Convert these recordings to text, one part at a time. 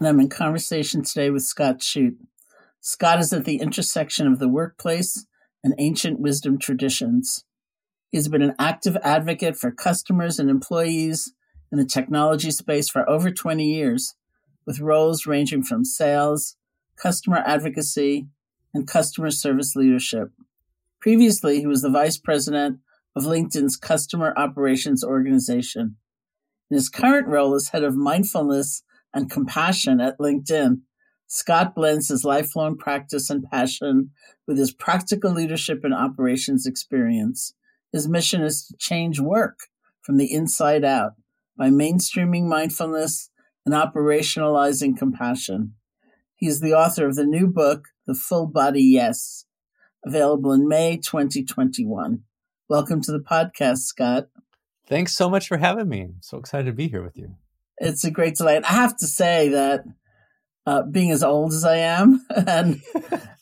and I'm in conversation today with Scott Shute. Scott is at the intersection of the workplace and ancient wisdom traditions. He's been an active advocate for customers and employees in the technology space for over 20 years, with roles ranging from sales, customer advocacy, and customer service leadership. Previously, he was the vice president of LinkedIn's customer operations organization. In his current role as head of mindfulness and compassion at LinkedIn. Scott blends his lifelong practice and passion with his practical leadership and operations experience. His mission is to change work from the inside out by mainstreaming mindfulness and operationalizing compassion. He is the author of the new book, The Full Body Yes, available in May 2021. Welcome to the podcast, Scott. Thanks so much for having me. So excited to be here with you it's a great delight. I have to say that uh, being as old as I am, and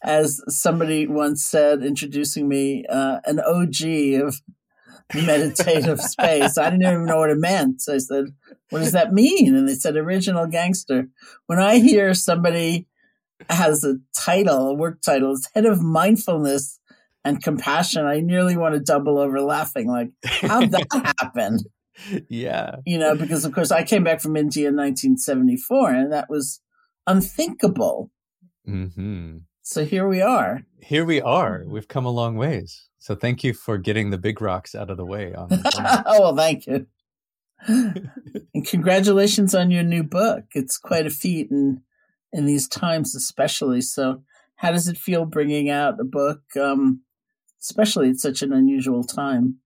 as somebody once said, introducing me, uh, an OG of meditative space. I didn't even know what it meant. So I said, "What does that mean?" And they said, "Original gangster." When I hear somebody has a title, a work title, it's head of mindfulness and compassion, I nearly want to double over laughing. Like, how'd that happen? Yeah. You know, because of course I came back from India in 1974 and that was unthinkable. Mm-hmm. So here we are. Here we are. We've come a long ways. So thank you for getting the big rocks out of the way. On oh, well, thank you. and congratulations on your new book. It's quite a feat in, in these times, especially. So how does it feel bringing out a book, um, especially at such an unusual time?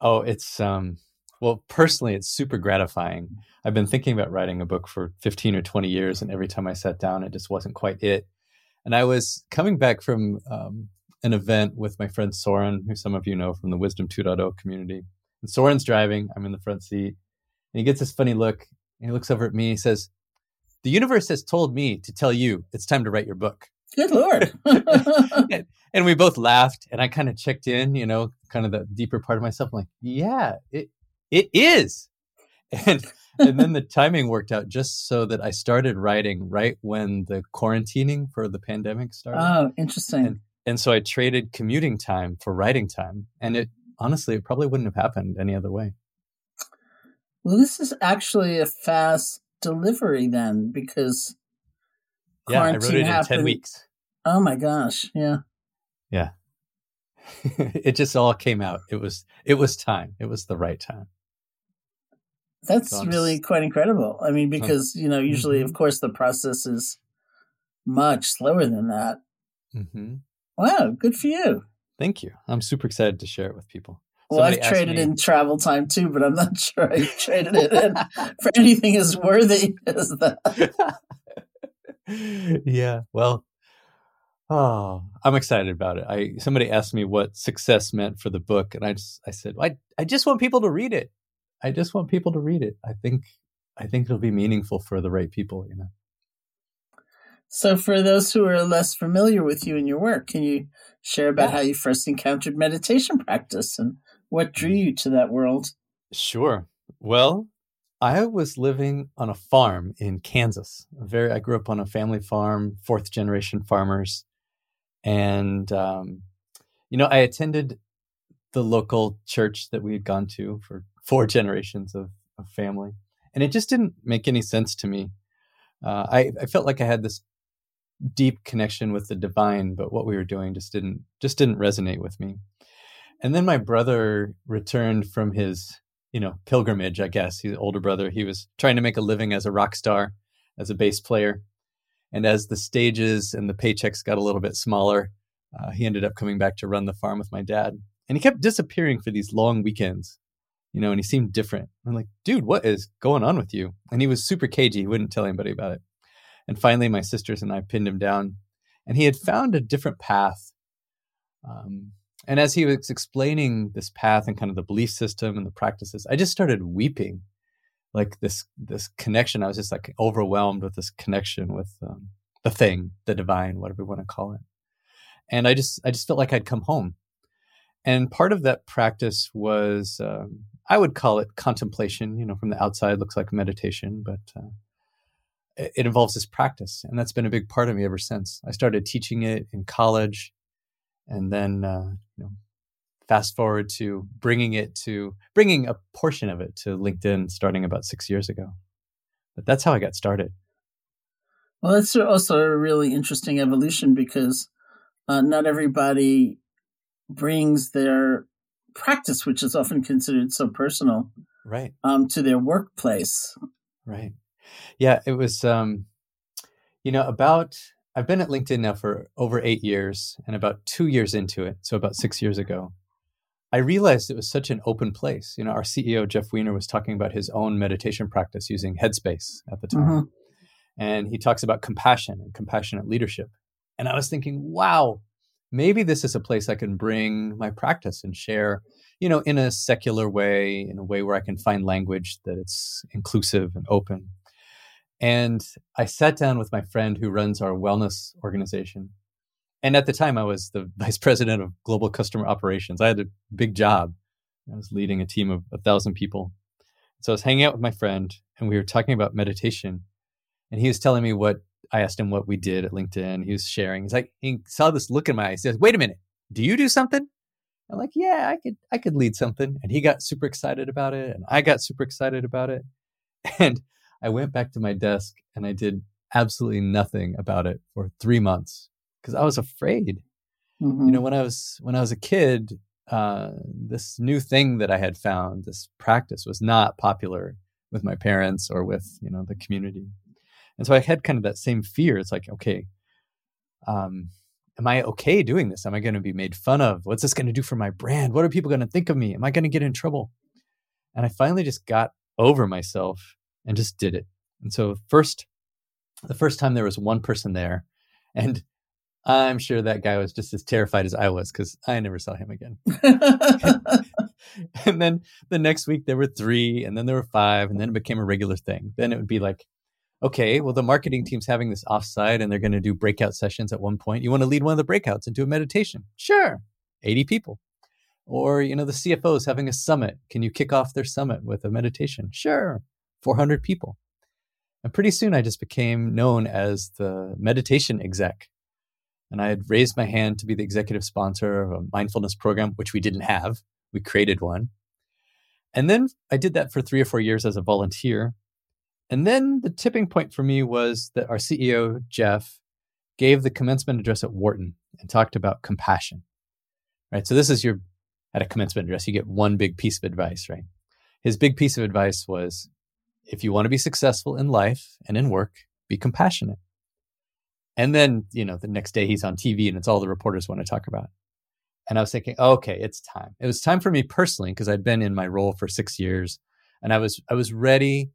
Oh, it's, um, well, personally, it's super gratifying. I've been thinking about writing a book for 15 or 20 years, and every time I sat down, it just wasn't quite it. And I was coming back from um, an event with my friend Soren, who some of you know from the Wisdom 2.0 community. And Soren's driving, I'm in the front seat, and he gets this funny look. And he looks over at me, he says, The universe has told me to tell you it's time to write your book. Good Lord. and, and, we both laughed, and I kind of checked in, you know, kind of the deeper part of myself. I'm like, yeah, it, it is. And and then the timing worked out just so that I started writing right when the quarantining for the pandemic started. Oh, interesting. And, and so I traded commuting time for writing time. And it honestly, it probably wouldn't have happened any other way. Well, this is actually a fast delivery then because yeah, I wrote it happened. in 10 weeks. Oh my gosh. Yeah. Yeah. it just all came out. It was it was time. It was the right time. That's really quite incredible. I mean, because you know, usually, mm-hmm. of course, the process is much slower than that. Mm-hmm. Wow, good for you. Thank you. I'm super excited to share it with people. Well, Somebody I've traded me, in travel time too, but I'm not sure I traded it in for anything as worthy as that. yeah. Well, Oh, I'm excited about it. I somebody asked me what success meant for the book, and I just I said I I just want people to read it. I just want people to read it. I think I think it'll be meaningful for the right people. You know. So, for those who are less familiar with you and your work, can you share about how you first encountered meditation practice and what drew you to that world? Sure. Well, I was living on a farm in Kansas. Very, I grew up on a family farm, fourth generation farmers, and um, you know, I attended the local church that we had gone to for four generations of, of family, and it just didn't make any sense to me. Uh, I, I felt like I had this deep connection with the divine, but what we were doing just didn't just didn't resonate with me. And then my brother returned from his you know pilgrimage i guess. He's older brother he was trying to make a living as a rock star as a bass player. And as the stages and the paychecks got a little bit smaller uh, he ended up coming back to run the farm with my dad. And he kept disappearing for these long weekends you know and he seemed different i'm like dude what is going on with you and he was super cagey he wouldn't tell anybody about it and finally my sisters and i pinned him down and he had found a different path um, and as he was explaining this path and kind of the belief system and the practices, I just started weeping, like this this connection. I was just like overwhelmed with this connection with um, the thing, the divine, whatever you want to call it. And I just I just felt like I'd come home. And part of that practice was um, I would call it contemplation. You know, from the outside, looks like meditation, but uh, it, it involves this practice, and that's been a big part of me ever since. I started teaching it in college and then uh, you know, fast forward to bringing it to bringing a portion of it to LinkedIn starting about six years ago. But that's how I got started. Well, that's also a really interesting evolution because uh, not everybody brings their practice, which is often considered so personal, right, um, to their workplace. Right. Yeah, it was. Um, you know, about I've been at LinkedIn now for over eight years, and about two years into it, so about six years ago, I realized it was such an open place. You know, our CEO Jeff Weiner was talking about his own meditation practice using Headspace at the time, mm-hmm. and he talks about compassion and compassionate leadership. And I was thinking, wow, maybe this is a place I can bring my practice and share, you know, in a secular way, in a way where I can find language that it's inclusive and open. And I sat down with my friend who runs our wellness organization. And at the time, I was the vice president of global customer operations. I had a big job. I was leading a team of a thousand people. So I was hanging out with my friend and we were talking about meditation. And he was telling me what I asked him what we did at LinkedIn. He was sharing. He's like, he saw this look in my eyes. He says, wait a minute, do you do something? I'm like, yeah, I could, I could lead something. And he got super excited about it. And I got super excited about it. And I went back to my desk and I did absolutely nothing about it for three months because I was afraid. Mm-hmm. You know, when I was when I was a kid, uh, this new thing that I had found, this practice, was not popular with my parents or with you know the community, and so I had kind of that same fear. It's like, okay, um, am I okay doing this? Am I going to be made fun of? What's this going to do for my brand? What are people going to think of me? Am I going to get in trouble? And I finally just got over myself and just did it. And so first, the first time there was one person there, and I'm sure that guy was just as terrified as I was because I never saw him again. and then the next week there were three, and then there were five, and then it became a regular thing. Then it would be like, okay, well, the marketing team's having this offsite and they're going to do breakout sessions at one point. You want to lead one of the breakouts do a meditation? Sure. 80 people. Or, you know, the CFO is having a summit. Can you kick off their summit with a meditation? Sure. 400 people. And pretty soon I just became known as the meditation exec. And I had raised my hand to be the executive sponsor of a mindfulness program, which we didn't have. We created one. And then I did that for three or four years as a volunteer. And then the tipping point for me was that our CEO, Jeff, gave the commencement address at Wharton and talked about compassion. Right. So this is your at a commencement address, you get one big piece of advice, right? His big piece of advice was if you want to be successful in life and in work, be compassionate. And then, you know, the next day he's on TV and it's all the reporters want to talk about. And I was thinking, okay, it's time. It was time for me personally because I'd been in my role for six years and I was I was ready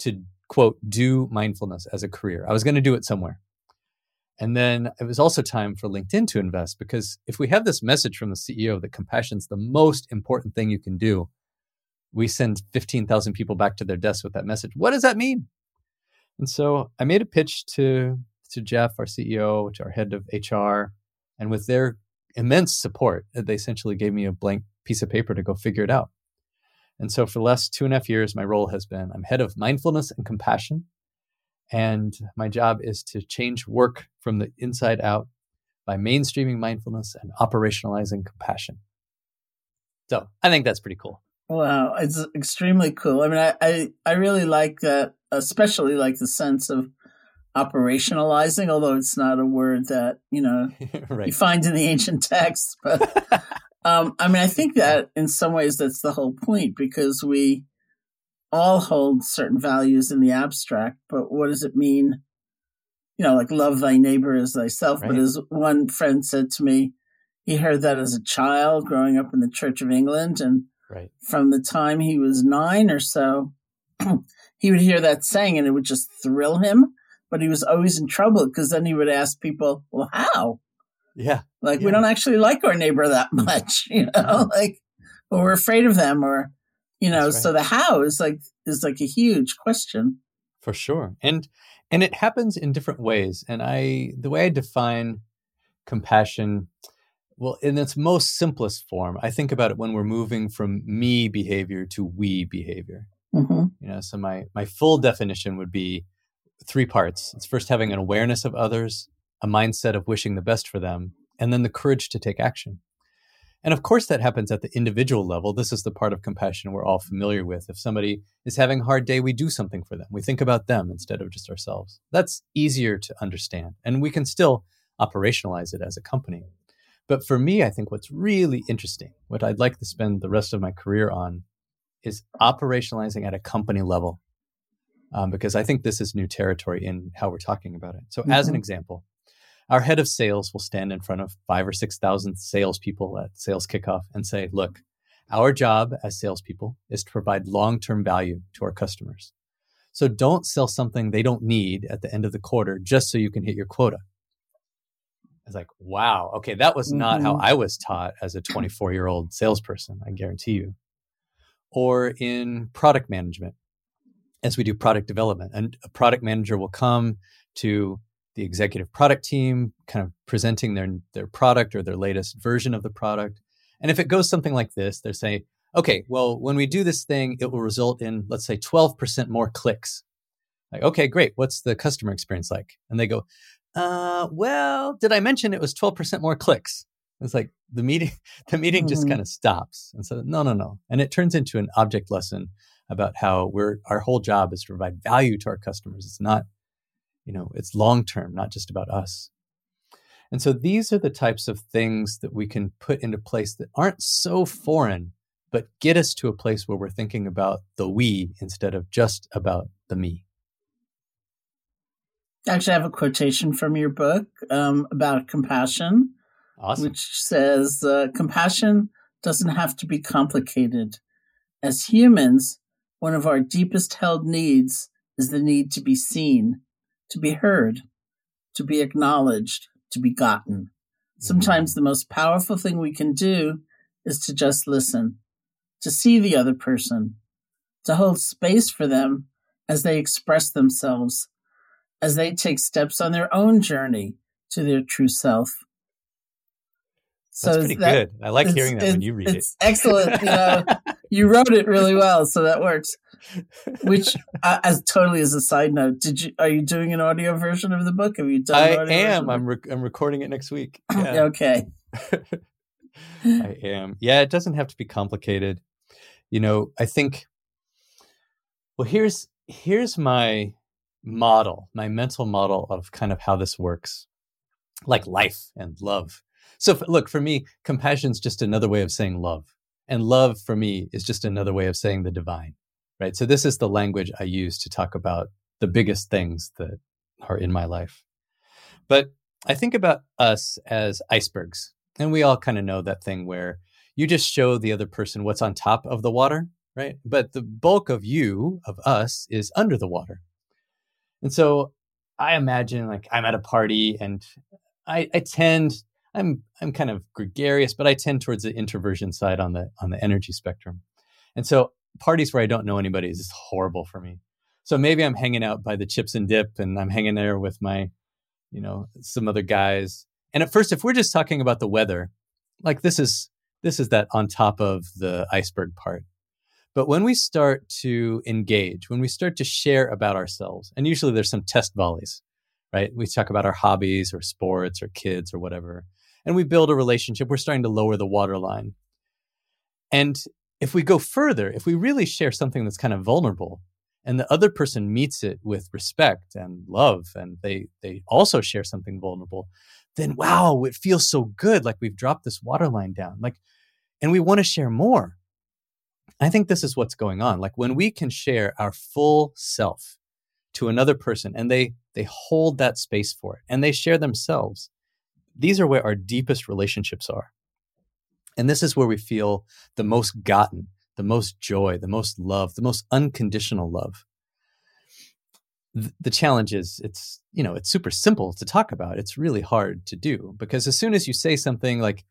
to quote do mindfulness as a career. I was going to do it somewhere. And then it was also time for LinkedIn to invest because if we have this message from the CEO that compassion's the most important thing you can do, we send 15,000 people back to their desks with that message. What does that mean? And so I made a pitch to to Jeff, our CEO, to our head of HR, and with their immense support, they essentially gave me a blank piece of paper to go figure it out. And so for the last two and a half years, my role has been I'm head of mindfulness and compassion. And my job is to change work from the inside out by mainstreaming mindfulness and operationalizing compassion. So I think that's pretty cool. Wow, it's extremely cool. I mean, I, I, I really like that, especially like the sense of operationalizing, although it's not a word that, you know, right. you find in the ancient texts. But um, I mean, I think that in some ways that's the whole point because we all hold certain values in the abstract, but what does it mean? You know, like love thy neighbor as thyself. Right. But as one friend said to me, he heard that as a child growing up in the Church of England. And right. from the time he was nine or so, he would hear that saying and it would just thrill him. But he was always in trouble because then he would ask people, well, how? Yeah. Like yeah. we don't actually like our neighbor that much, you know, like, or we're afraid of them or, you know, right. so the how is like, is like a huge question. For sure. And, and it happens in different ways. And I, the way I define compassion, well, in its most simplest form, I think about it when we're moving from me behavior to we behavior. Mm-hmm. You know, so my my full definition would be three parts. It's first having an awareness of others, a mindset of wishing the best for them, and then the courage to take action. And of course, that happens at the individual level. This is the part of compassion we're all familiar with. If somebody is having a hard day, we do something for them. We think about them instead of just ourselves. That's easier to understand. And we can still operationalize it as a company. But for me, I think what's really interesting, what I'd like to spend the rest of my career on, is operationalizing at a company level. Um, because I think this is new territory in how we're talking about it. So, mm-hmm. as an mm-hmm. example, our head of sales will stand in front of five or 6,000 salespeople at sales kickoff and say, look, our job as salespeople is to provide long term value to our customers. So, don't sell something they don't need at the end of the quarter just so you can hit your quota. It's like, wow, okay, that was not mm-hmm. how I was taught as a 24 year old salesperson, I guarantee you. Or in product management, as we do product development, and a product manager will come to the executive product team, kind of presenting their, their product or their latest version of the product. And if it goes something like this, they're saying, okay, well, when we do this thing, it will result in, let's say, 12% more clicks. Like, okay, great. What's the customer experience like? And they go, uh, well, did I mention it was 12% more clicks? It's like the meeting, the meeting mm-hmm. just kind of stops. And so, no, no, no. And it turns into an object lesson about how we're, our whole job is to provide value to our customers. It's not, you know, it's long term, not just about us. And so these are the types of things that we can put into place that aren't so foreign, but get us to a place where we're thinking about the we instead of just about the me. Actually, I have a quotation from your book um, about compassion, awesome. which says uh, compassion doesn't have to be complicated. As humans, one of our deepest held needs is the need to be seen, to be heard, to be acknowledged, to be gotten. Sometimes mm-hmm. the most powerful thing we can do is to just listen, to see the other person, to hold space for them as they express themselves as they take steps on their own journey to their true self. So That's pretty that, good. I like hearing that when you read it's it. excellent. You know, you wrote it really well, so that works. Which, uh, as totally as a side note, did you are you doing an audio version of the book? Have you done? I am. I'm I'm recording it next week. Yeah. okay. I am. Yeah, it doesn't have to be complicated. You know, I think. Well, here's here's my model, my mental model of kind of how this works, like life and love. So, look, for me, compassion is just another way of saying love. And love for me is just another way of saying the divine, right? So, this is the language I use to talk about the biggest things that are in my life. But I think about us as icebergs. And we all kind of know that thing where you just show the other person what's on top of the water, right? But the bulk of you, of us, is under the water. And so I imagine like I'm at a party and I, I tend I'm I'm kind of gregarious, but I tend towards the introversion side on the on the energy spectrum. And so parties where I don't know anybody is horrible for me. So maybe I'm hanging out by the chips and dip and I'm hanging there with my you know, some other guys. And at first, if we're just talking about the weather, like this is this is that on top of the iceberg part. But when we start to engage, when we start to share about ourselves, and usually there's some test volleys, right? We talk about our hobbies or sports or kids or whatever, and we build a relationship. We're starting to lower the waterline. And if we go further, if we really share something that's kind of vulnerable, and the other person meets it with respect and love, and they they also share something vulnerable, then wow, it feels so good, like we've dropped this waterline down, like, and we want to share more. I think this is what's going on. Like when we can share our full self to another person and they they hold that space for it and they share themselves. These are where our deepest relationships are. And this is where we feel the most gotten, the most joy, the most love, the most unconditional love. The challenge is it's, you know, it's super simple to talk about. It's really hard to do because as soon as you say something like,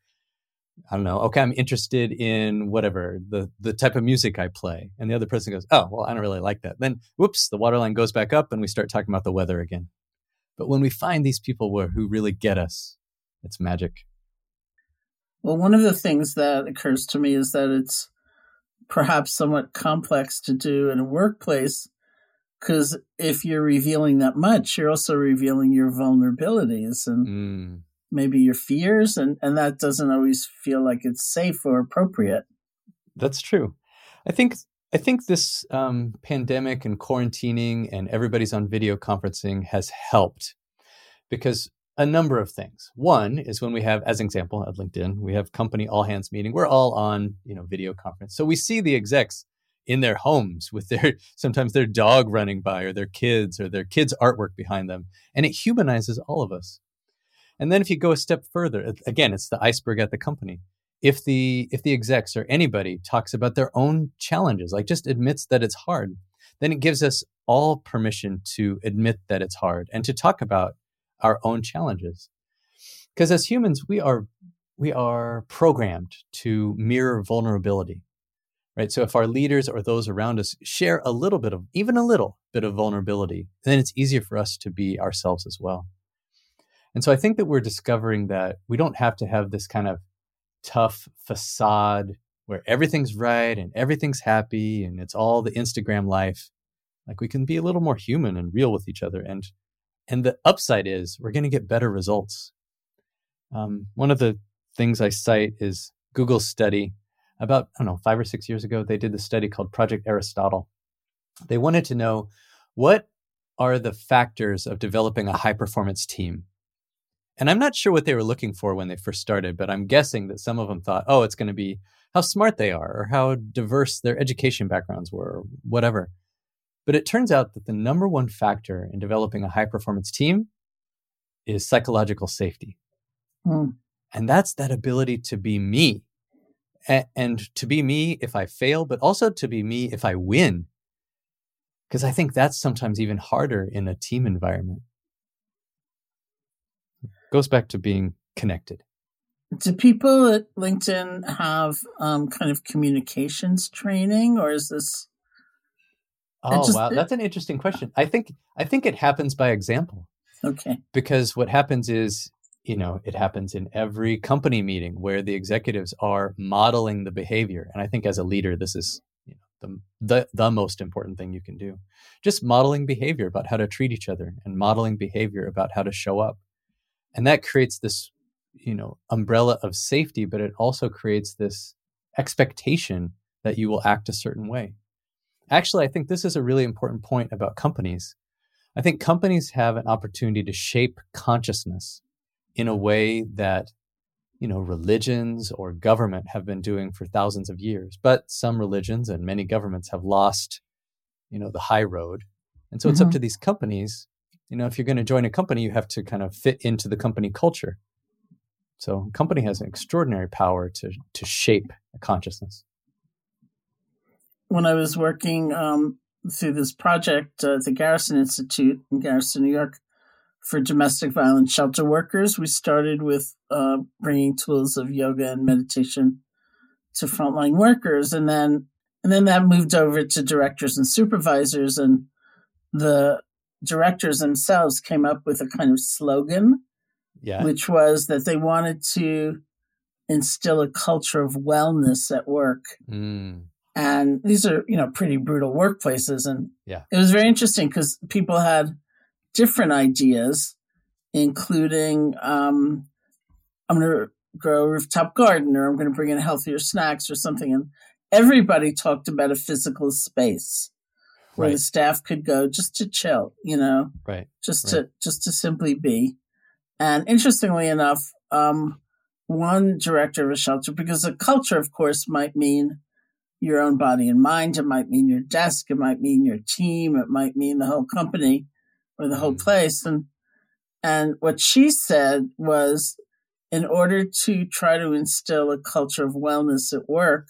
I don't know. Okay, I'm interested in whatever the the type of music I play, and the other person goes, "Oh, well, I don't really like that." Then, whoops, the waterline goes back up, and we start talking about the weather again. But when we find these people who really get us, it's magic. Well, one of the things that occurs to me is that it's perhaps somewhat complex to do in a workplace because if you're revealing that much, you're also revealing your vulnerabilities and. Mm maybe your fears and and that doesn't always feel like it's safe or appropriate that's true i think i think this um, pandemic and quarantining and everybody's on video conferencing has helped because a number of things. One is when we have as an example at linkedin we have company all hands meeting. We're all on you know video conference. So we see the execs in their homes with their sometimes their dog running by or their kids or their kids artwork behind them and it humanizes all of us. And then if you go a step further, again, it's the iceberg at the company. If the if the execs or anybody talks about their own challenges, like just admits that it's hard, then it gives us all permission to admit that it's hard and to talk about our own challenges. Because as humans, we are we are programmed to mirror vulnerability. Right? So if our leaders or those around us share a little bit of even a little bit of vulnerability, then it's easier for us to be ourselves as well. And so I think that we're discovering that we don't have to have this kind of tough facade where everything's right and everything's happy and it's all the Instagram life. Like we can be a little more human and real with each other. And and the upside is we're going to get better results. Um, one of the things I cite is Google's study about I don't know five or six years ago. They did the study called Project Aristotle. They wanted to know what are the factors of developing a high performance team and I'm not sure what they were looking for when they first started, but I'm guessing that some of them thought, oh, it's going to be how smart they are or how diverse their education backgrounds were or whatever. But it turns out that the number one factor in developing a high performance team is psychological safety. Mm. And that's that ability to be me. A- and to be me if I fail, but also to be me if I win. Because I think that's sometimes even harder in a team environment goes back to being connected. Do people at LinkedIn have um, kind of communications training, or is this? Oh just, wow, that's an interesting question. I think I think it happens by example. Okay. Because what happens is, you know, it happens in every company meeting where the executives are modeling the behavior, and I think as a leader, this is you know, the the the most important thing you can do. Just modeling behavior about how to treat each other, and modeling behavior about how to show up and that creates this you know umbrella of safety but it also creates this expectation that you will act a certain way actually i think this is a really important point about companies i think companies have an opportunity to shape consciousness in a way that you know religions or government have been doing for thousands of years but some religions and many governments have lost you know the high road and so mm-hmm. it's up mm-hmm. to these companies you know, if you're going to join a company, you have to kind of fit into the company culture. So, company has an extraordinary power to to shape a consciousness. When I was working um, through this project uh, at the Garrison Institute in Garrison, New York, for domestic violence shelter workers, we started with uh, bringing tools of yoga and meditation to frontline workers, and then and then that moved over to directors and supervisors, and the directors themselves came up with a kind of slogan, yeah. which was that they wanted to instill a culture of wellness at work. Mm. And these are, you know, pretty brutal workplaces. And yeah. it was very interesting because people had different ideas, including um, I'm going to grow a rooftop garden or I'm going to bring in healthier snacks or something. And everybody talked about a physical space where the staff could go just to chill, you know, Right. just Right. to just to simply be. And interestingly enough, um, one director of a shelter, because a culture, of course, might mean your own body and mind. It might mean your desk. It might mean your team. It might mean the whole company or the whole Mm. place. And and what she said was, in order to try to instill a culture of wellness at work,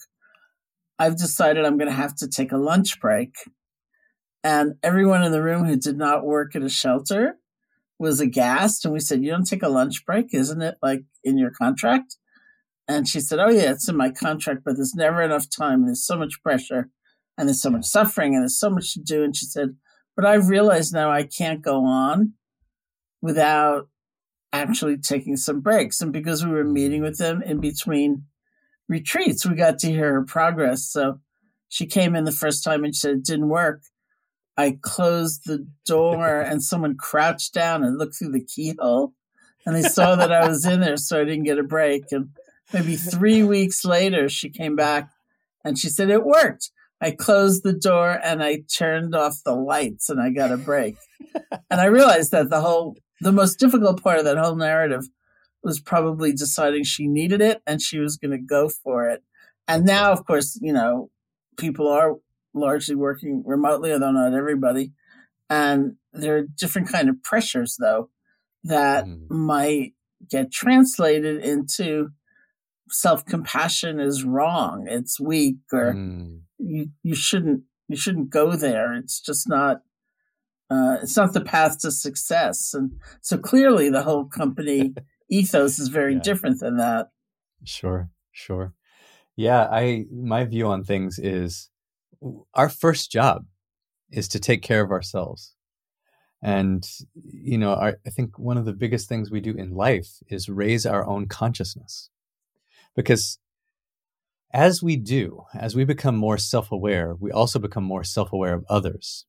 I've decided I'm going to have to take a lunch break. And everyone in the room who did not work at a shelter was aghast. And we said, You don't take a lunch break, isn't it like in your contract? And she said, Oh, yeah, it's in my contract, but there's never enough time. And there's so much pressure and there's so much suffering and there's so much to do. And she said, But I've realized now I can't go on without actually taking some breaks. And because we were meeting mm. with them in between retreats, we got to hear her progress. So she came in the first time and she said it didn't work. I closed the door and someone crouched down and looked through the keyhole and they saw that I was in there, so I didn't get a break. And maybe three weeks later, she came back and she said, It worked. I closed the door and I turned off the lights and I got a break. and I realized that the whole, the most difficult part of that whole narrative was probably deciding she needed it and she was going to go for it. And now, of course, you know, people are largely working remotely, although not everybody. And there are different kind of pressures, though, that Mm. might get translated into self compassion is wrong. It's weak, or Mm. you you shouldn't you shouldn't go there. It's just not. Uh, it's not the path to success, and so clearly the whole company ethos is very Yeah. different than that. Sure, sure. Yeah, I my view on things is our first job is to take care of ourselves. And you know, I think one of the biggest things we do in life is raise our own consciousness. Because as we do, as we become more self-aware, we also become more self-aware of others.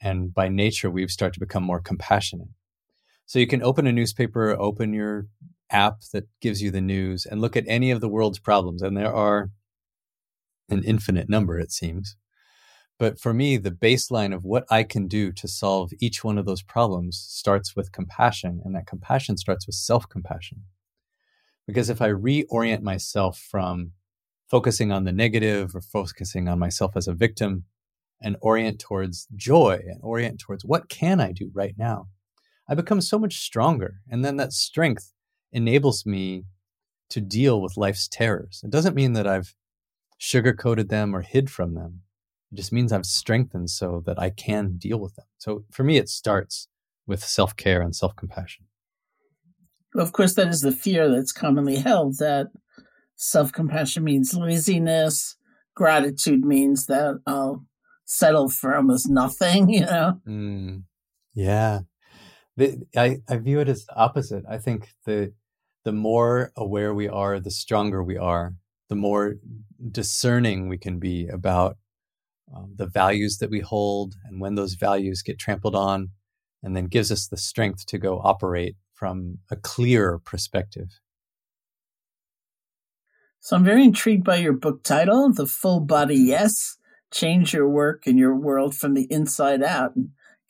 And by nature, we start to become more compassionate. So you can open a newspaper, open your app that gives you the news and look at any of the world's problems. And there are an infinite number, it seems. But for me, the baseline of what I can do to solve each one of those problems starts with compassion. And that compassion starts with self compassion. Because if I reorient myself from focusing on the negative or focusing on myself as a victim and orient towards joy and orient towards what can I do right now, I become so much stronger. And then that strength enables me to deal with life's terrors. It doesn't mean that I've sugarcoated them or hid from them. It just means I've strengthened so that I can deal with them. So for me, it starts with self care and self compassion. Of course, that is the fear that's commonly held that self compassion means laziness, gratitude means that I'll settle for almost nothing, you know? Mm, yeah. The, I, I view it as opposite. I think the the more aware we are, the stronger we are, the more discerning we can be about um, the values that we hold and when those values get trampled on, and then gives us the strength to go operate from a clearer perspective. So I'm very intrigued by your book title, The Full Body Yes Change Your Work and Your World from the Inside Out.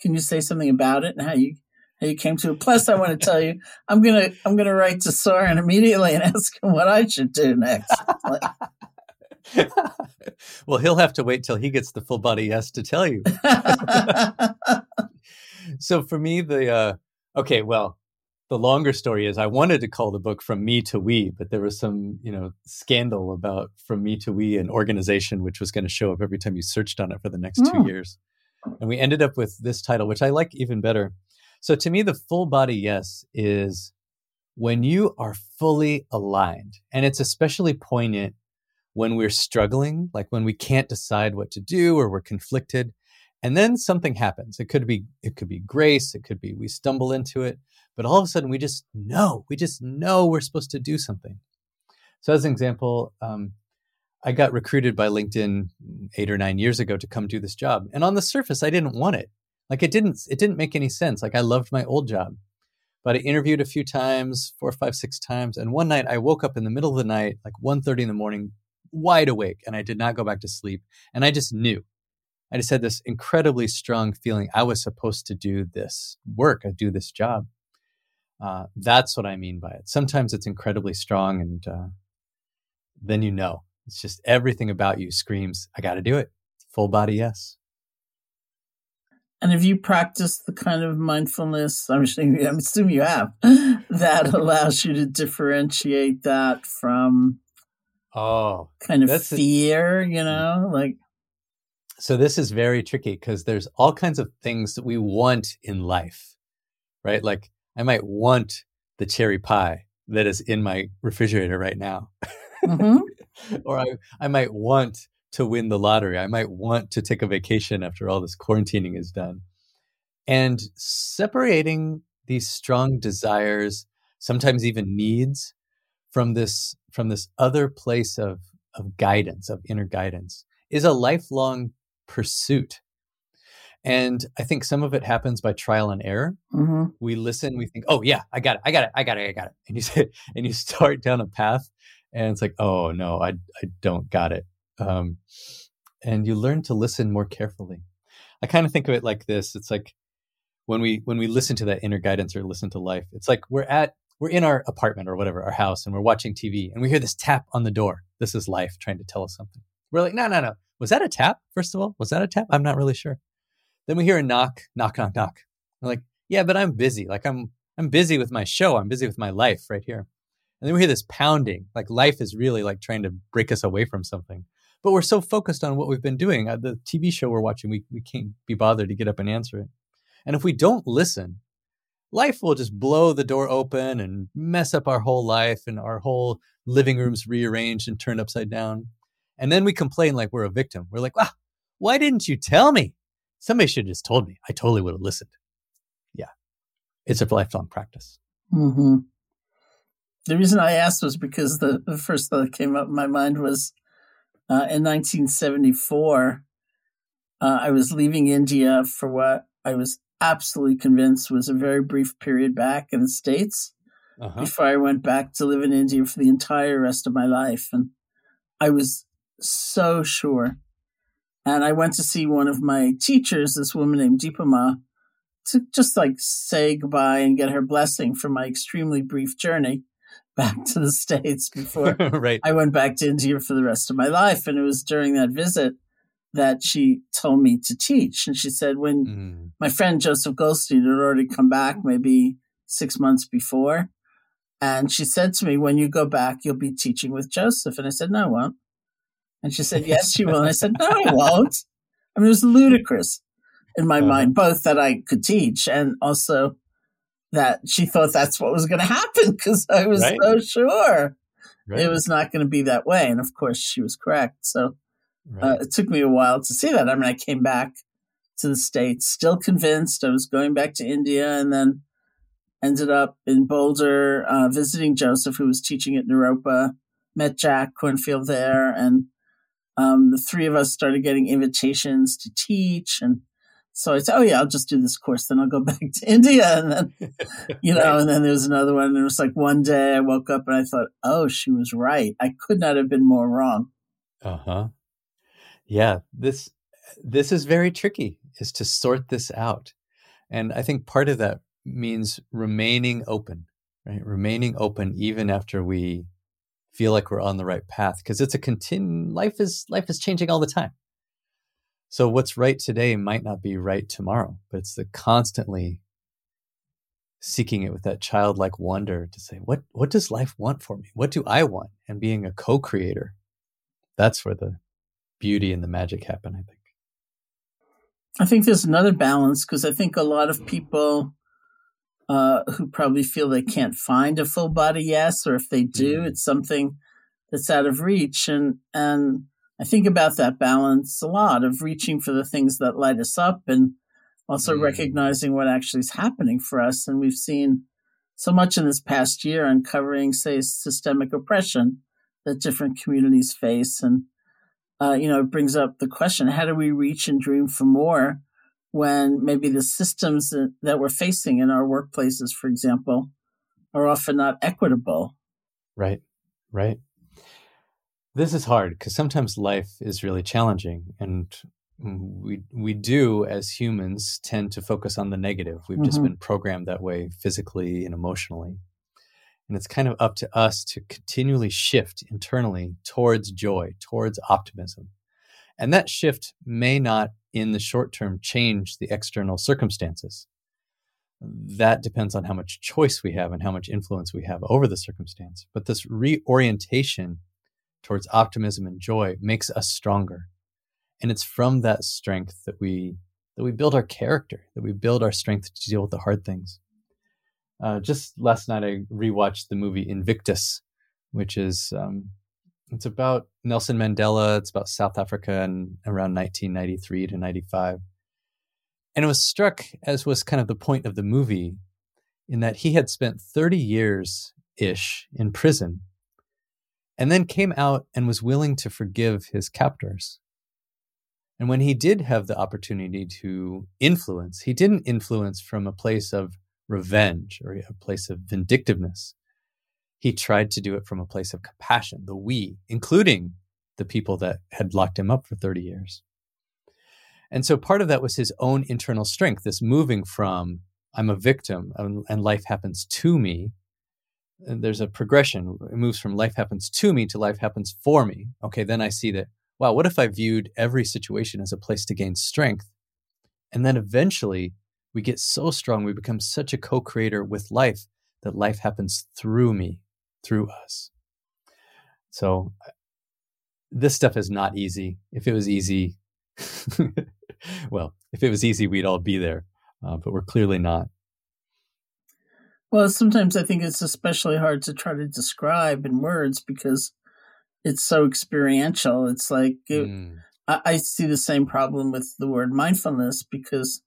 Can you say something about it and how you how you came to it? Plus I want to tell you I'm gonna I'm gonna write to Soren immediately and ask him what I should do next. well, he'll have to wait till he gets the full body yes to tell you. so for me, the uh, okay, well, the longer story is I wanted to call the book From Me to We, but there was some, you know, scandal about From Me to We, an organization which was going to show up every time you searched on it for the next two Mm. years. And we ended up with this title, which I like even better. So to me, the full body yes is when you are fully aligned. And it's especially poignant when we're struggling, like when we can't decide what to do or we're conflicted. And then something happens. It could be it could be grace, it could be we stumble into it, but all of a sudden we just know, we just know we're supposed to do something. So as an example, um, I got recruited by LinkedIn eight or nine years ago to come do this job. And on the surface, I didn't want it. Like it didn't it didn't make any sense. Like I loved my old job. But I interviewed a few times, four, five, six times. And one night I woke up in the middle of the night, like 1.30 in the morning, wide awake, and I did not go back to sleep. And I just knew. I just had this incredibly strong feeling I was supposed to do this work, I do this job. Uh, that's what I mean by it. Sometimes it's incredibly strong, and uh, then you know. It's just everything about you screams, I got to do it. Full body yes. And have you practiced the kind of mindfulness, I'm assuming, I'm assuming you have, that allows you to differentiate that from oh kind of fear, a, you know, like so this is very tricky because there's all kinds of things that we want in life, right? Like I might want the cherry pie that is in my refrigerator right now. Mm-hmm. or I, I might want to win the lottery. I might want to take a vacation after all this quarantining is done. And separating these strong desires, sometimes even needs, from this from this other place of of guidance, of inner guidance, is a lifelong pursuit. And I think some of it happens by trial and error. Mm-hmm. We listen, we think, "Oh yeah, I got it, I got it, I got it, I got it," and you say, and you start down a path, and it's like, "Oh no, I I don't got it." Um, and you learn to listen more carefully. I kind of think of it like this: it's like when we when we listen to that inner guidance or listen to life, it's like we're at we're in our apartment or whatever, our house, and we're watching TV, and we hear this tap on the door. This is life trying to tell us something. We're like, no, no, no. Was that a tap? First of all, was that a tap? I'm not really sure. Then we hear a knock, knock, knock, knock. We're like, yeah, but I'm busy. Like I'm I'm busy with my show. I'm busy with my life right here. And then we hear this pounding, like life is really like trying to break us away from something. But we're so focused on what we've been doing, uh, the TV show we're watching, we, we can't be bothered to get up and answer it. And if we don't listen, life will just blow the door open and mess up our whole life and our whole living rooms rearranged and turned upside down. And then we complain like we're a victim. We're like, wow, why didn't you tell me? Somebody should have just told me. I totally would have listened. Yeah. It's a lifelong practice. Mm-hmm. The reason I asked was because the, the first thought that came up in my mind was uh, in 1974, uh, I was leaving India for what I was absolutely convinced was a very brief period back in the States uh-huh. before I went back to live in India for the entire rest of my life. And I was so sure. And I went to see one of my teachers, this woman named Dipa Ma, to just like say goodbye and get her blessing for my extremely brief journey back to the States before right. I went back to India for the rest of my life. And it was during that visit that she told me to teach. And she said, when mm. my friend Joseph Goldstein had already come back maybe six months before, and she said to me, when you go back, you'll be teaching with Joseph. And I said, no, I won't. And she said, yes, you will. And I said, no, I won't. I mean, it was ludicrous in my uh-huh. mind, both that I could teach and also that she thought that's what was going to happen because I was right. so sure right. it was not going to be that way. And of course, she was correct. So uh, right. uh, it took me a while to see that. I mean, I came back to the States still convinced I was going back to India and then ended up in Boulder uh, visiting Joseph, who was teaching at Naropa, met Jack Kornfield there, and um, the three of us started getting invitations to teach. And so I said, oh, yeah, I'll just do this course. Then I'll go back to India. And then, you know, right. and then there was another one. And it was like one day I woke up and I thought, oh, she was right. I could not have been more wrong. Uh huh. Yeah. This, this is very tricky is to sort this out. And I think part of that means remaining open, right? Remaining open even after we feel like we're on the right path because it's a continu life is life is changing all the time. So what's right today might not be right tomorrow but it's the constantly seeking it with that childlike wonder to say what what does life want for me? What do i want? And being a co-creator that's where the beauty and the magic happen i think. I think there's another balance because i think a lot of people uh, who probably feel they can't find a full body yes, or if they do, mm-hmm. it's something that's out of reach. And and I think about that balance a lot of reaching for the things that light us up and also mm. recognizing what actually is happening for us. And we've seen so much in this past year uncovering, say, systemic oppression that different communities face. And, uh, you know, it brings up the question how do we reach and dream for more when maybe the systems that we're facing in our workplaces, for example, are often not equitable? Right, right. This is hard because sometimes life is really challenging and we we do as humans tend to focus on the negative. We've mm-hmm. just been programmed that way physically and emotionally. And it's kind of up to us to continually shift internally towards joy, towards optimism. And that shift may not in the short term change the external circumstances. That depends on how much choice we have and how much influence we have over the circumstance. But this reorientation towards optimism and joy makes us stronger and it's from that strength that we that we build our character that we build our strength to deal with the hard things uh, just last night i rewatched the movie invictus which is um, it's about nelson mandela it's about south africa and around 1993 to 95 and it was struck as was kind of the point of the movie in that he had spent 30 years ish in prison and then came out and was willing to forgive his captors and when he did have the opportunity to influence, he didn't influence from a place of revenge or a place of vindictiveness. He tried to do it from a place of compassion, the we, including the people that had locked him up for 30 years. And so part of that was his own internal strength, this moving from I'm a victim um, and life happens to me. And there's a progression. It moves from life happens to me to life happens for me. Okay, then I see that wow, what if I viewed every situation as a place to gain strength? And then eventually we get so strong, we become such a co creator with life that life happens through me, through us. So this stuff is not easy. If it was easy, well, if it was easy, we'd all be there, uh, but we're clearly not. Well, sometimes I think it's especially hard to try to describe in words because it's so experiential. It's like it, mm. I, I, see the same problem with the word mindfulness because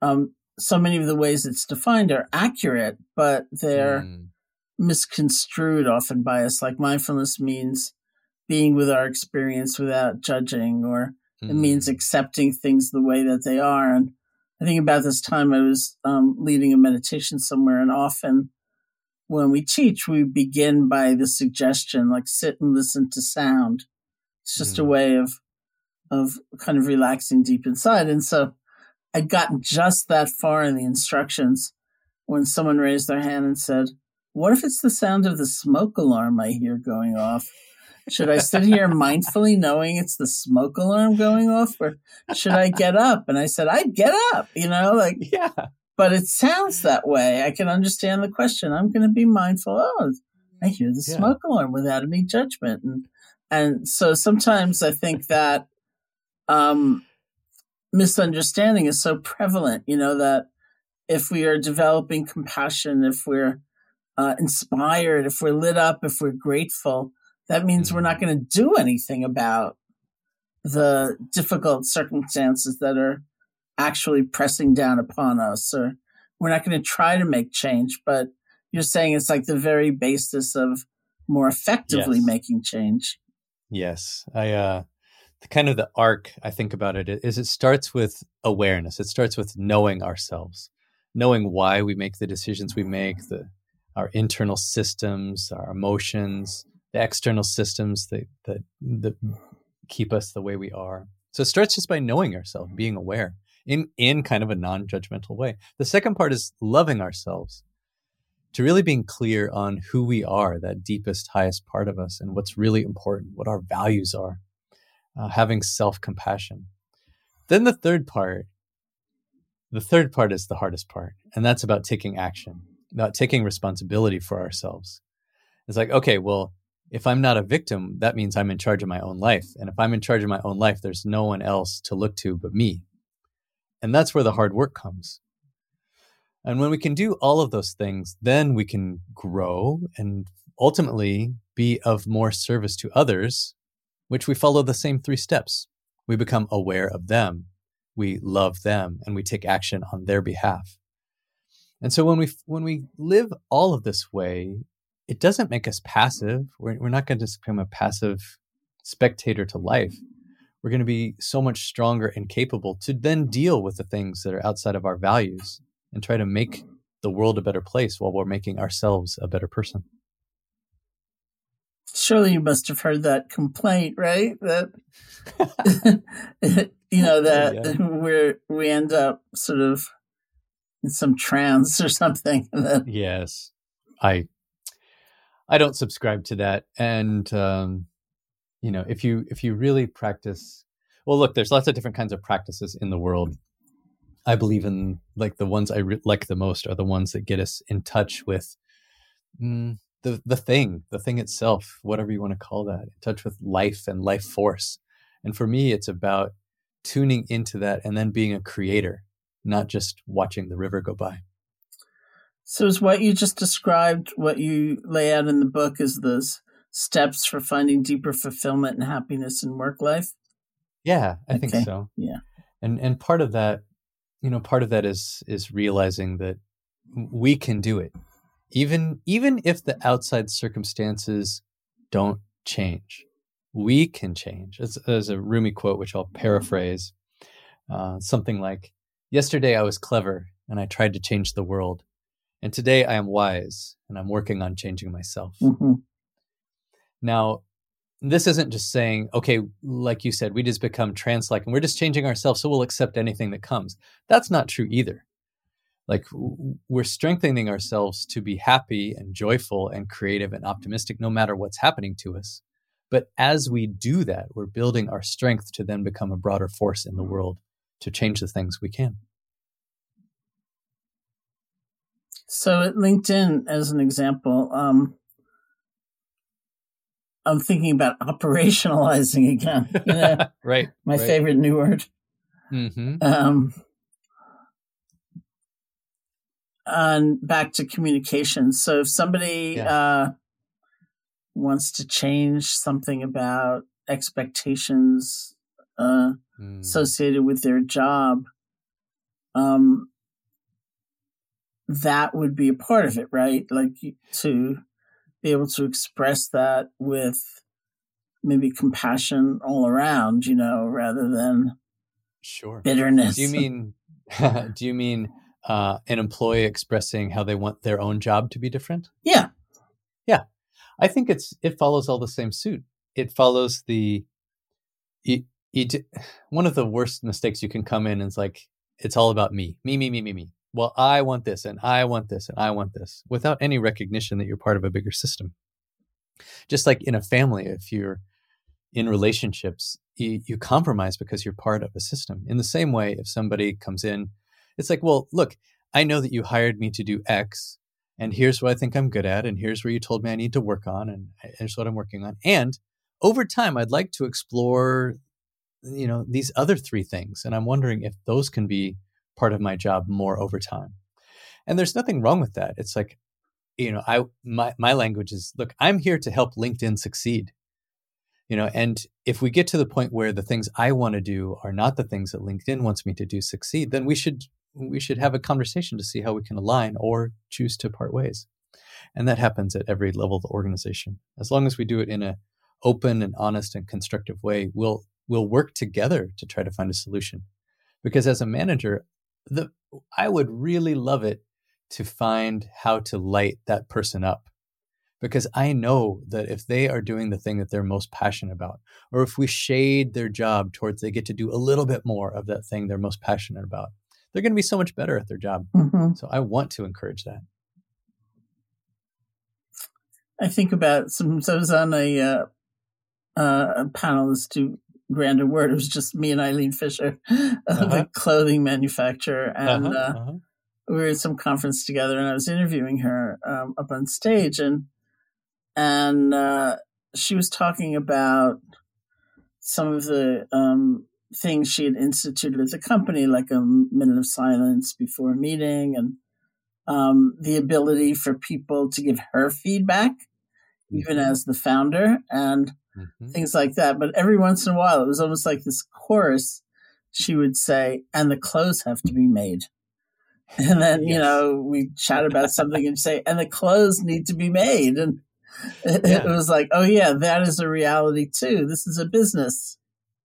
um, so many of the ways it's defined are accurate, but they're mm. Misconstrued often by us. Like mindfulness means being with our experience without judging, or mm. it means mm. accepting things the way that they are. And I think about this time I was um, leading a meditation somewhere, and often when we teach, we begin by the suggestion, like sit and listen to sound. It's just mm. a way of of kind of relaxing deep inside. And so I'd gotten just that far in the instructions when someone raised their hand and said, What if it's the sound of the smoke alarm I hear going off? Should I sit here mindfully knowing it's the smoke alarm going off? Or should I get up? And I said, I'd get up, you know, like yeah but it sounds that way. I can understand the question. I'm going to be mindful. Oh, I hear the yeah. smoke alarm without any judgment, and and so sometimes I think that um, misunderstanding is so prevalent. You know that if we are developing compassion, if we're uh, inspired, if we're lit up, if we're grateful, that means we're not mm-hmm. going to do anything about the difficult circumstances that are actually pressing down upon us or we're not going to try to make change but you're saying it's like the very basis of more effectively yes. making change yes i uh the kind of the arc i think about it is it starts with awareness it starts with knowing ourselves knowing why we make the decisions we make the our internal systems our emotions the external systems that that, that keep us the way we are so it starts just by knowing ourselves being aware in in kind of a non-judgmental way. The second part is loving ourselves. To really being clear on who we are, that deepest, highest part of us, and what's really important, what our values are, uh, having self compassion. Then the third part, the third part is the hardest part, and that's about taking action, about taking responsibility for ourselves. It's like, okay, well, if I'm not a victim, that means I'm in charge of my own life. And if I'm in charge of my own life, there's no one else to look to but me. And that's where the hard work comes. And when we can do all of those things, then we can grow and ultimately be of more service to others which we follow the same three steps. We become aware of them, we love them, and we take action on their behalf. And so when we when we live all of this way, it doesn't make us passive. We're, we're not going to just become a passive spectator to life. We're going to be so much stronger and capable to then deal with the things that are outside of our values and try to make the world a better place while we're making ourselves a better person. Surely you must have heard that complaint, right? That you know oh, that yeah. where we end up sort of some trance or something. yes, I I don't subscribe to that, and um, you know, if you if you really practice, well, look, there's lots of different kinds of practices in the world. I believe in like the ones I re- like the most are the ones that get us in touch with mm, the the thing, the thing itself, whatever you want to call that, in touch with life and life force. And for me, it's about tuning into that and then being a creator, not just watching the river go by. So, is what you just described, what you lay out in the book, is those steps for finding deeper fulfillment and happiness in work life? Yeah, I okay. think so. Yeah, and and part of that, you know, part of that is is realizing that we can do it, even even if the outside circumstances don't change we can change. There's a Rumi quote, which I'll paraphrase uh, something like Yesterday I was clever and I tried to change the world. And today I am wise and I'm working on changing myself. Mm-hmm. Now, this isn't just saying, okay, like you said, we just become trance like and we're just changing ourselves so we'll accept anything that comes. That's not true either. Like we're strengthening ourselves to be happy and joyful and creative and optimistic no matter what's happening to us. But as we do that, we're building our strength to then become a broader force in the world to change the things we can. So at LinkedIn, as an example, um, I'm thinking about operationalizing again. You know, right. My right. favorite new word. Mm-hmm. Um, and back to communication. So if somebody yeah. uh, wants to change something about expectations uh, mm. associated with their job, um, that would be a part of it, right? Like to be able to express that with maybe compassion all around, you know, rather than sure bitterness. Do you mean? do you mean uh, an employee expressing how they want their own job to be different? Yeah, yeah. I think it's it follows all the same suit. It follows the you, you one of the worst mistakes you can come in is like it's all about me, me, me, me, me, me. Well, I want this, and I want this, and I want this, without any recognition that you're part of a bigger system. Just like in a family, if you're in relationships, you, you compromise because you're part of a system. In the same way, if somebody comes in, it's like, well, look, I know that you hired me to do X, and here's what I think I'm good at, and here's where you told me I need to work on, and uh, here's what I'm working on. And over time, I'd like to explore, you know, these other three things, and I'm wondering if those can be part of my job more over time. And there's nothing wrong with that. It's like, you know, I my my language is look, I'm here to help LinkedIn succeed. You know, and if we get to the point where the things I want to do are not the things that LinkedIn wants me to do succeed, then we should we should have a conversation to see how we can align or choose to part ways. And that happens at every level of the organization. As long as we do it in a open and honest and constructive way, we'll we'll work together to try to find a solution. Because as a manager, the I would really love it to find how to light that person up. Because I know that if they are doing the thing that they're most passionate about, or if we shade their job towards they get to do a little bit more of that thing they're most passionate about, they're going to be so much better at their job. Mm-hmm. So I want to encourage that. I think about some. So I was on a, uh, uh, a panel. Let's do grander word. It was just me and Eileen Fisher, uh-huh. the clothing manufacturer, and uh-huh, uh, uh-huh. we were at some conference together. And I was interviewing her um, up on stage, and and uh, she was talking about some of the um, things she had instituted at the company, like a minute of silence before a meeting, and um, the ability for people to give her feedback, mm-hmm. even as the founder. And mm-hmm. things like that. But every once in a while, it was almost like this chorus. She would say, "And the clothes have to be made." And then yes. you know we chat about something and say, "And the clothes need to be made." And it, yeah. it was like, "Oh yeah, that is a reality too. This is a business."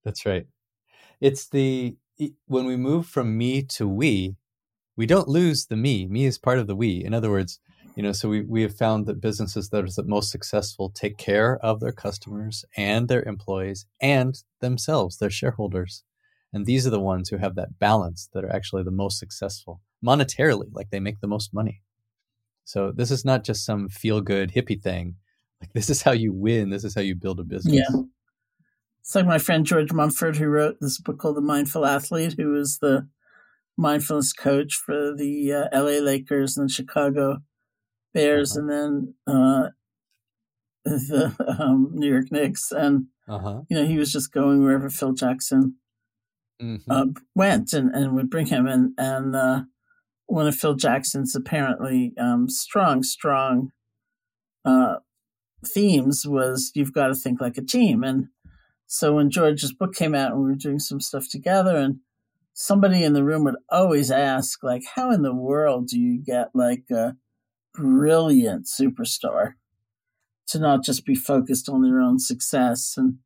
That's right. It's the when we move from me to we, we don't lose the me. Me is part of the we. In other words, you know, so we, we have found that businesses that are the most successful take care of their customers and their employees and themselves, their shareholders. And these are the ones who have that balance that are actually the most successful monetarily, like they make the most money. So this is not just some feel good hippie thing. Like this is how you win. This is how you build a business. Yeah. It's like my friend George Mumford, who wrote this book called The Mindful Athlete, who was the mindfulness coach for the uh, LA Lakers and Chicago Bears, uh-huh. and then uh, the um, New York Knicks. And, uh-huh. you know, he was just going wherever Phil Jackson mm-hmm. uh, went and, and would bring him. And, and uh, one of Phil Jackson's apparently um, strong, strong uh, themes was you've got to think like a team. And so when George's book came out and we were doing some stuff together, and somebody in the room would always ask, like, how in the world do you get like a brilliant superstar to not just be focused on their own success and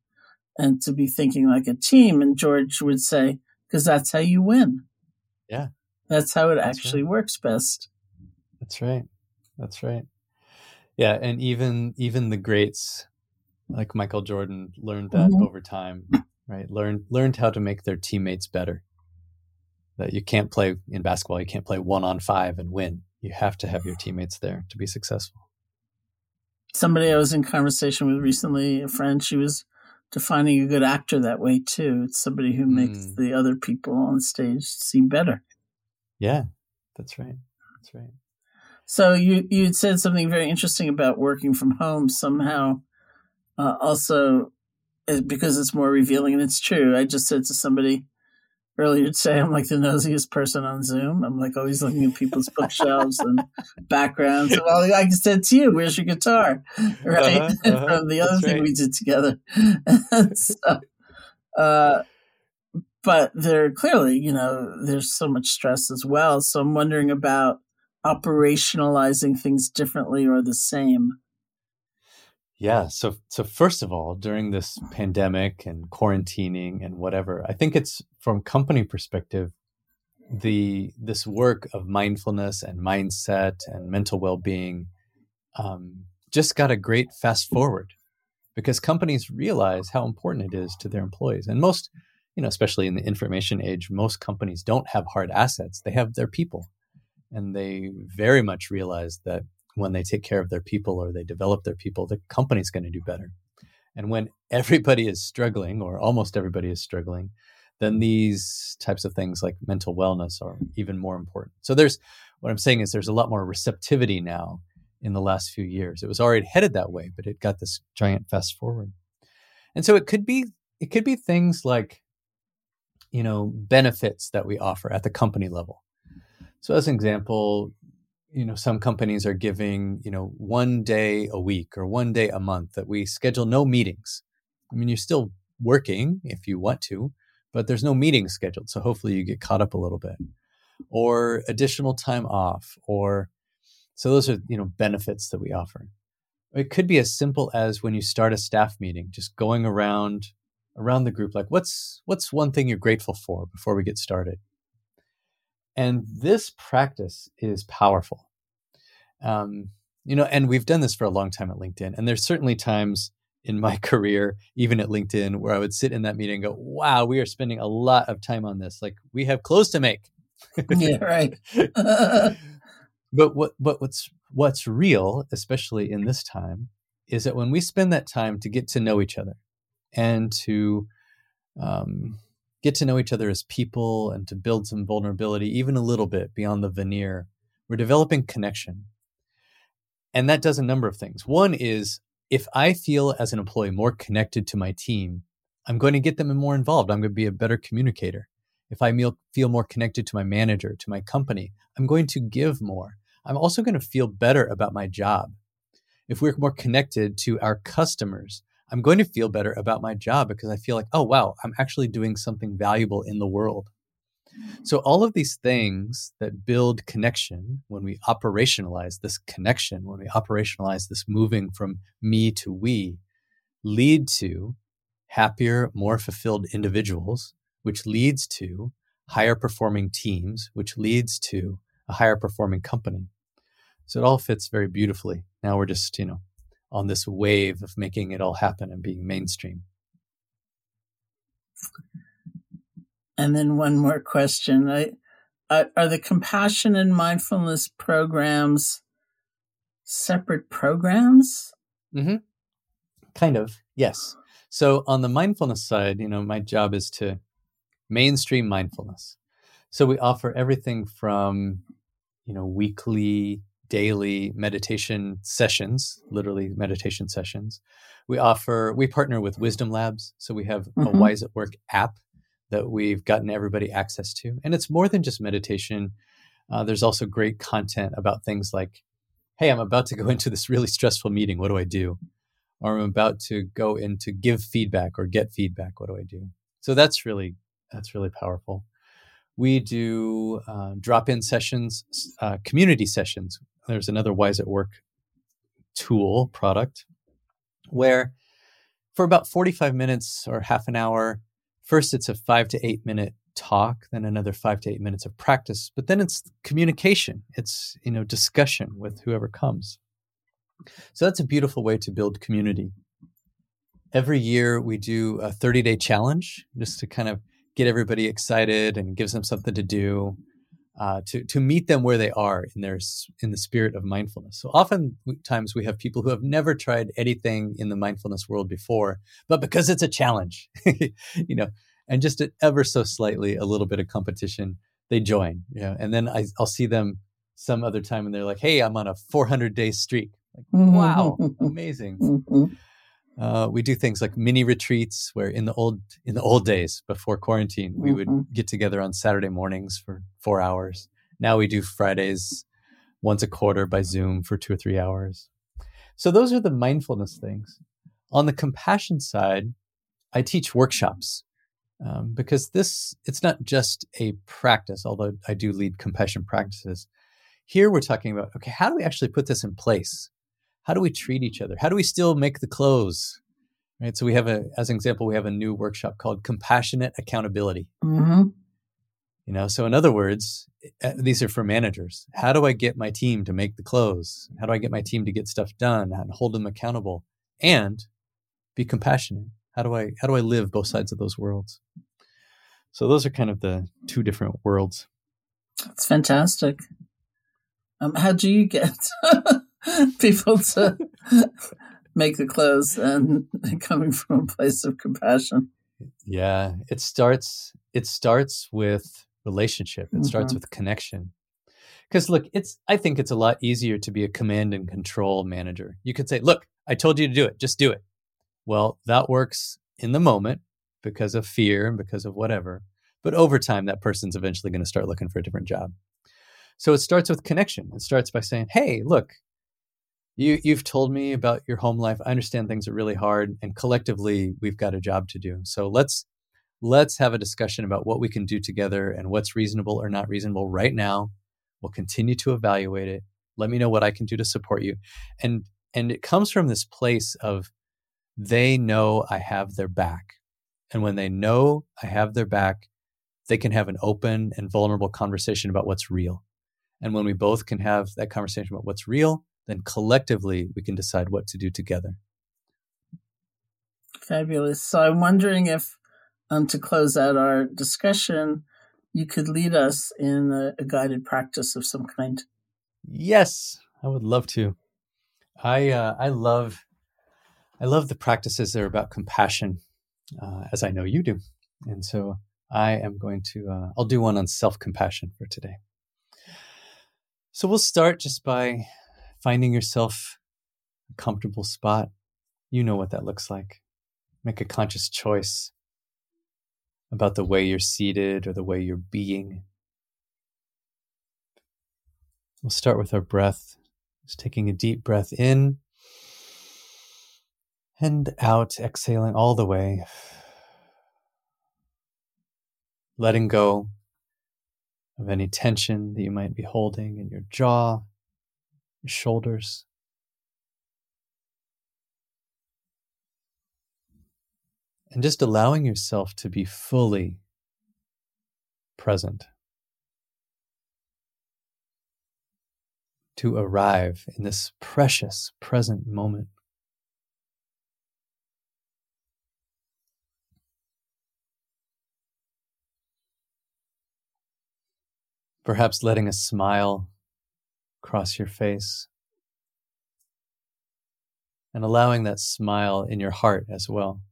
and to be thinking like a team? And George would say, because that's how you win. Yeah. That's how it that's actually right. works best. That's right. That's right. Yeah, and even even the greats like Michael Jordan learned that mm-hmm. over time, right? Learned learned how to make their teammates better. That you can't play in basketball, you can't play one on five and win. You have to have your teammates there to be successful. Somebody I was in conversation with recently, a friend, she was defining a good actor that way too. It's somebody who makes mm. the other people on stage seem better. Yeah, that's right. That's right. So you you said something very interesting about working from home. Somehow, uh, also because it's more revealing and it's true. I just said to somebody earlier today, I'm like the nosiest person on Zoom. I'm like always looking at people's bookshelves and backgrounds. And all I said to you, "Where's your guitar?" Right uh-huh, uh-huh, from the other thing right. we did together. so, uh, but there clearly, you know, there's so much stress as well. So I'm wondering about operationalizing things differently or the same. Yeah. So, so first of all, during this pandemic and quarantining and whatever, I think it's from company perspective, the this work of mindfulness and mindset and mental well-being um, just got a great fast forward because companies realize how important it is to their employees. And most, you know, especially in the information age, most companies don't have hard assets; they have their people, and they very much realize that when they take care of their people or they develop their people, the company's going to do better. And when everybody is struggling, or almost everybody is struggling, then these types of things like mental wellness are even more important. So there's what I'm saying is there's a lot more receptivity now in the last few years. It was already headed that way, but it got this giant fast forward. And so it could be it could be things like you know benefits that we offer at the company level. So as an example, you know some companies are giving you know one day a week or one day a month that we schedule no meetings. I mean you're still working if you want to but there's no meetings scheduled so hopefully you get caught up a little bit. Or additional time off or so those are you know benefits that we offer. It could be as simple as when you start a staff meeting just going around around the group like what's what's one thing you're grateful for before we get started and this practice is powerful. Um, you know, and we've done this for a long time at LinkedIn. And there's certainly times in my career, even at LinkedIn, where I would sit in that meeting and go, wow, we are spending a lot of time on this. Like we have clothes to make. yeah, right. but what but what's what's real, especially in this time, is that when we spend that time to get to know each other and to um, get to know each other as people and to build some vulnerability, even a little bit beyond the veneer, we're developing connection. And that does a number of things. One is if I feel as an employee more connected to my team, I'm going to get them more involved. I'm going to be a better communicator. If I feel more connected to my manager, to my company, I'm going to give more. I'm also going to feel better about my job. If we're more connected to our customers, I'm going to feel better about my job because I feel like, oh, wow, I'm actually doing something valuable in the world. Mm-hmm. So, all of these things that build connection, when we operationalize this connection, when we operationalize this moving from me to we, lead to happier, more fulfilled individuals, which leads to higher performing teams, which leads to a higher performing company. So, it all fits very beautifully. Now we're just, you know, on this wave of making it all happen and being mainstream. And then one more question. I, are the compassion and mindfulness programs separate programs? Mm-hmm. Kind of, yes. So on the mindfulness side, you know, my job is to mainstream mindfulness. So we offer everything from, you know, weekly daily meditation sessions, literally meditation sessions. We offer, we partner with Wisdom Labs. So we have mm-hmm. a Wise at Work app that we've gotten everybody access to. And it's more than just meditation. Uh, there's also great content about things like, hey, I'm about to go into this really stressful meeting. What do I do? Or I'm about to go in to give feedback or get feedback. What do I do? So that's really, that's really powerful. We do uh, drop in sessions, uh, community sessions there's another Wise at Work tool product where for about 45 minutes or half an hour, first it's a five to eight minute talk, then another five to eight minutes of practice, but then it's communication. It's, you know, discussion with whoever comes. So that's a beautiful way to build community. Every year we do a 30 day challenge just to kind of get everybody excited and gives them something to do uh, to to meet them where they are in their in the spirit of mindfulness. So oftentimes we have people who have never tried anything in the mindfulness world before, but because it's a challenge, you know, and just ever so slightly a little bit of competition, they join. You know, and then I, will see them some other time, and they're like, "Hey, I'm on a 400 day streak." Like, wow, amazing. Uh, we do things like mini retreats where in the old in the old days before quarantine we mm-hmm. would get together on saturday mornings for four hours. Now we do fridays once a quarter by zoom for two or three hours. So those are the mindfulness things. On the compassion side i teach workshops um, because this it's not just a practice although i do lead compassion practices. Here we're talking about okay how do we actually put this in place how do we treat each other? How do we still make the clothes? Right. So we have a, as an example, we have a new workshop called compassionate accountability. Mm-hmm. You know, so in other words, eh, these are for managers. How do I get my team to make the clothes? How do I get my team to get stuff done and hold them accountable and be compassionate? How do I how do I live both sides of those worlds? So those are kind of the two different worlds. That's fantastic. Um, how do you get people to make the clothes and coming from a place of compassion. Yeah, it starts it starts with relationship. It mm-hmm. starts with connection. Cuz look, it's I think it's a lot easier to be a command and control manager. You could say, "Look, I told you to do it. Just do it." Well, that works in the moment because of fear and because of whatever. But over time that person's eventually going to start looking for a different job. So it starts with connection. It starts by saying, "Hey, look, you you've told me about your home life. I understand things are really hard, and collectively we've got a job to do. So let's let's have a discussion about what we can do together and what's reasonable or not reasonable right now. We'll continue to evaluate it. Let me know what I can do to support you. And and it comes from this place of they know I have their back. And when they know I have their back, they can have an open and vulnerable conversation about what's real. And when we both can have that conversation about what's real, then collectively we can decide what to do together. Fabulous. So I'm wondering if, um, to close out our discussion, you could lead us in a, a guided practice of some kind. Yes, I would love to. I uh, I love I love the practices that are about compassion, uh, as I know you do, and so I am going to uh, I'll do one on self compassion for today. So we'll start just by finding yourself a comfortable spot, you know what that looks like. Make a conscious choice about the way you're seated or the way you're being. We'll start with our breath. Just taking a deep breath in And out, exhaling all the way. Letting go of any tension that you might be holding in your jaw, your shoulders. And just allowing yourself to be fully present. To arrive in this precious present moment. Perhaps letting a smile cross your face and allowing that smile in your heart as well.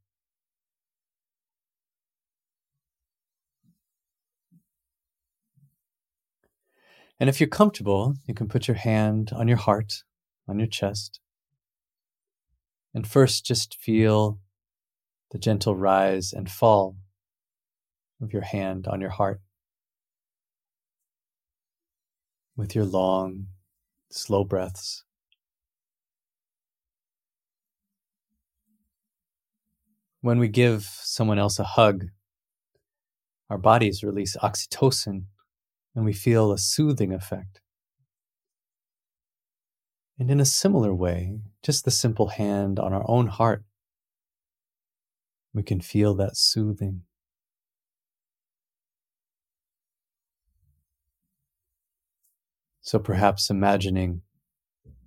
And if you're comfortable, you can put your hand on your heart, on your chest. And first, just feel the gentle rise and fall of your hand on your heart. with your long, slow breaths. When we give someone else a hug, our bodies release oxytocin and we feel a soothing effect. And in a similar way, just the simple hand on our own heart, we can feel that soothing. So perhaps imagining,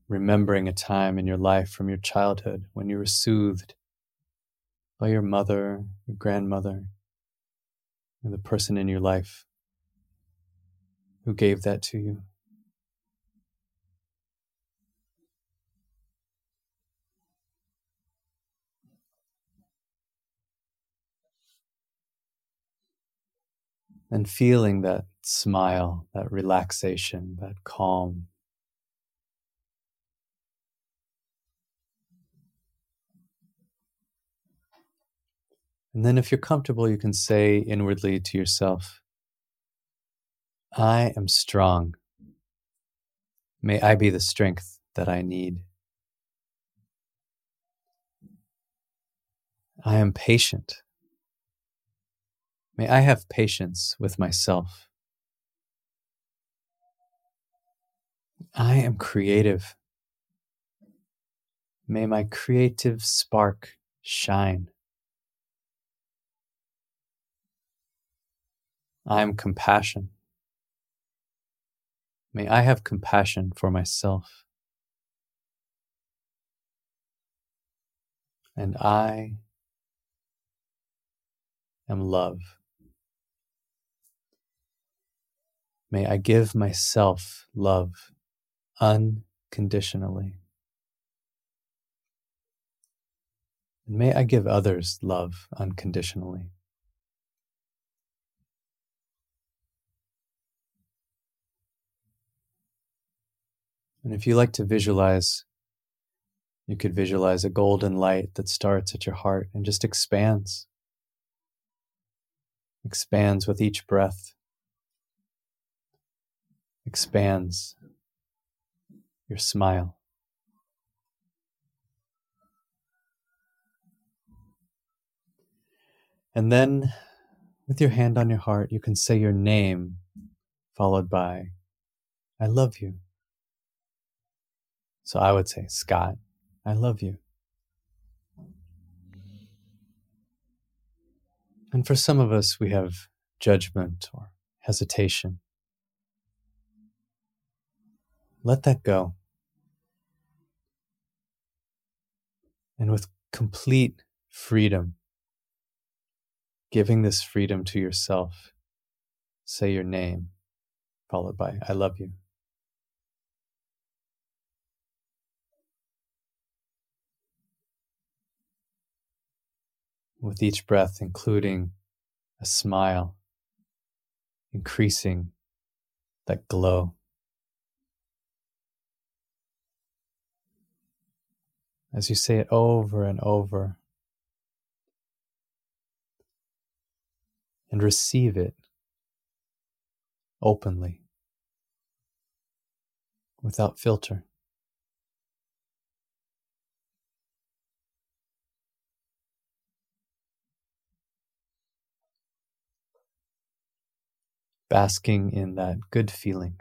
remembering a time in your life from your childhood when you were soothed by your mother, your grandmother, or the person in your life who gave that to you. and feeling that smile, that relaxation, that calm. And then, if you're comfortable, you can say inwardly to yourself, I am strong. May I be the strength that I need. I am patient. May I have patience with myself. I am creative. May my creative spark shine. I am compassion. May I have compassion for myself. And I am love. May I give myself love unconditionally. And may I give others love unconditionally. And if you like to visualize, you could visualize a golden light that starts at your heart and just expands, expands with each breath expands your smile. And then, with your hand on your heart, you can say your name, followed by, I love you. So I would say, Scott, I love you. And for some of us, we have judgment or hesitation. Let that go. And with complete freedom, giving this freedom to yourself, say your name, followed by, I love you. With each breath, including a smile, increasing that glow. as you say it over and over. And receive it openly, without filter. basking in that good feeling.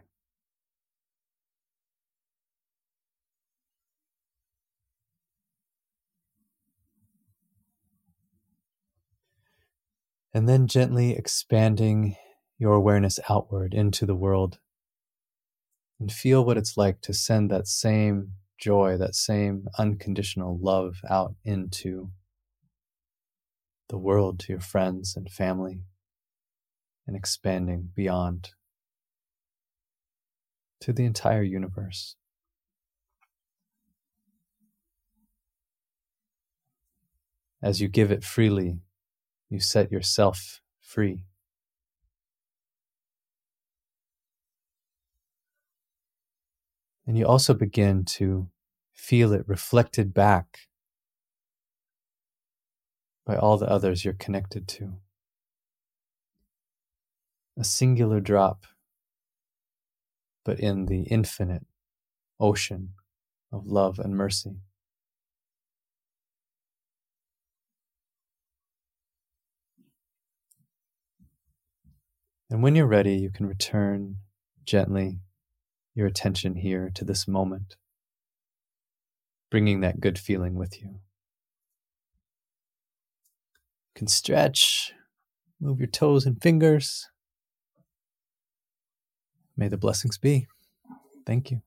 And then gently expanding your awareness outward into the world and feel what it's like to send that same joy, that same unconditional love out into the world to your friends and family and expanding beyond to the entire universe. As you give it freely, you set yourself free. And you also begin to feel it reflected back by all the others you're connected to. A singular drop, but in the infinite ocean of love and mercy. And when you're ready, you can return gently your attention here to this moment, bringing that good feeling with you. You can stretch, move your toes and fingers. May the blessings be. Thank you.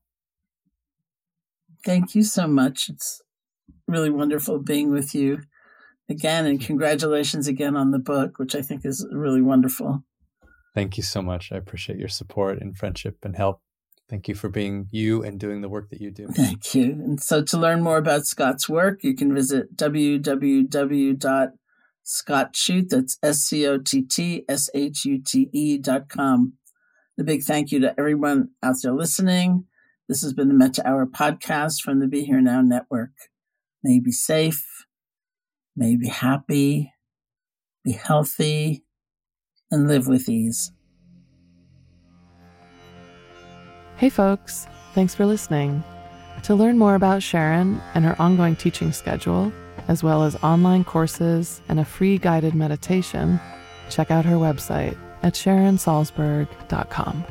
Thank you so much. It's really wonderful being with you again, and congratulations again on the book, which I think is really wonderful. Thank you so much. I appreciate your support and friendship and help. Thank you for being you and doing the work that you do. Thank you. And so to learn more about Scott's work, you can visit www.scottshute, that's S-C-O-T-T-S-H-U-T-E dot com. A big thank you to everyone out there listening. This has been the Metta Hour podcast from the Be Here Now Network. May be safe, may be happy, be healthy, and live with ease. Hey, folks, thanks for listening. To learn more about Sharon and her ongoing teaching schedule, as well as online courses and a free guided meditation, check out her website at sharonsalzberg.com.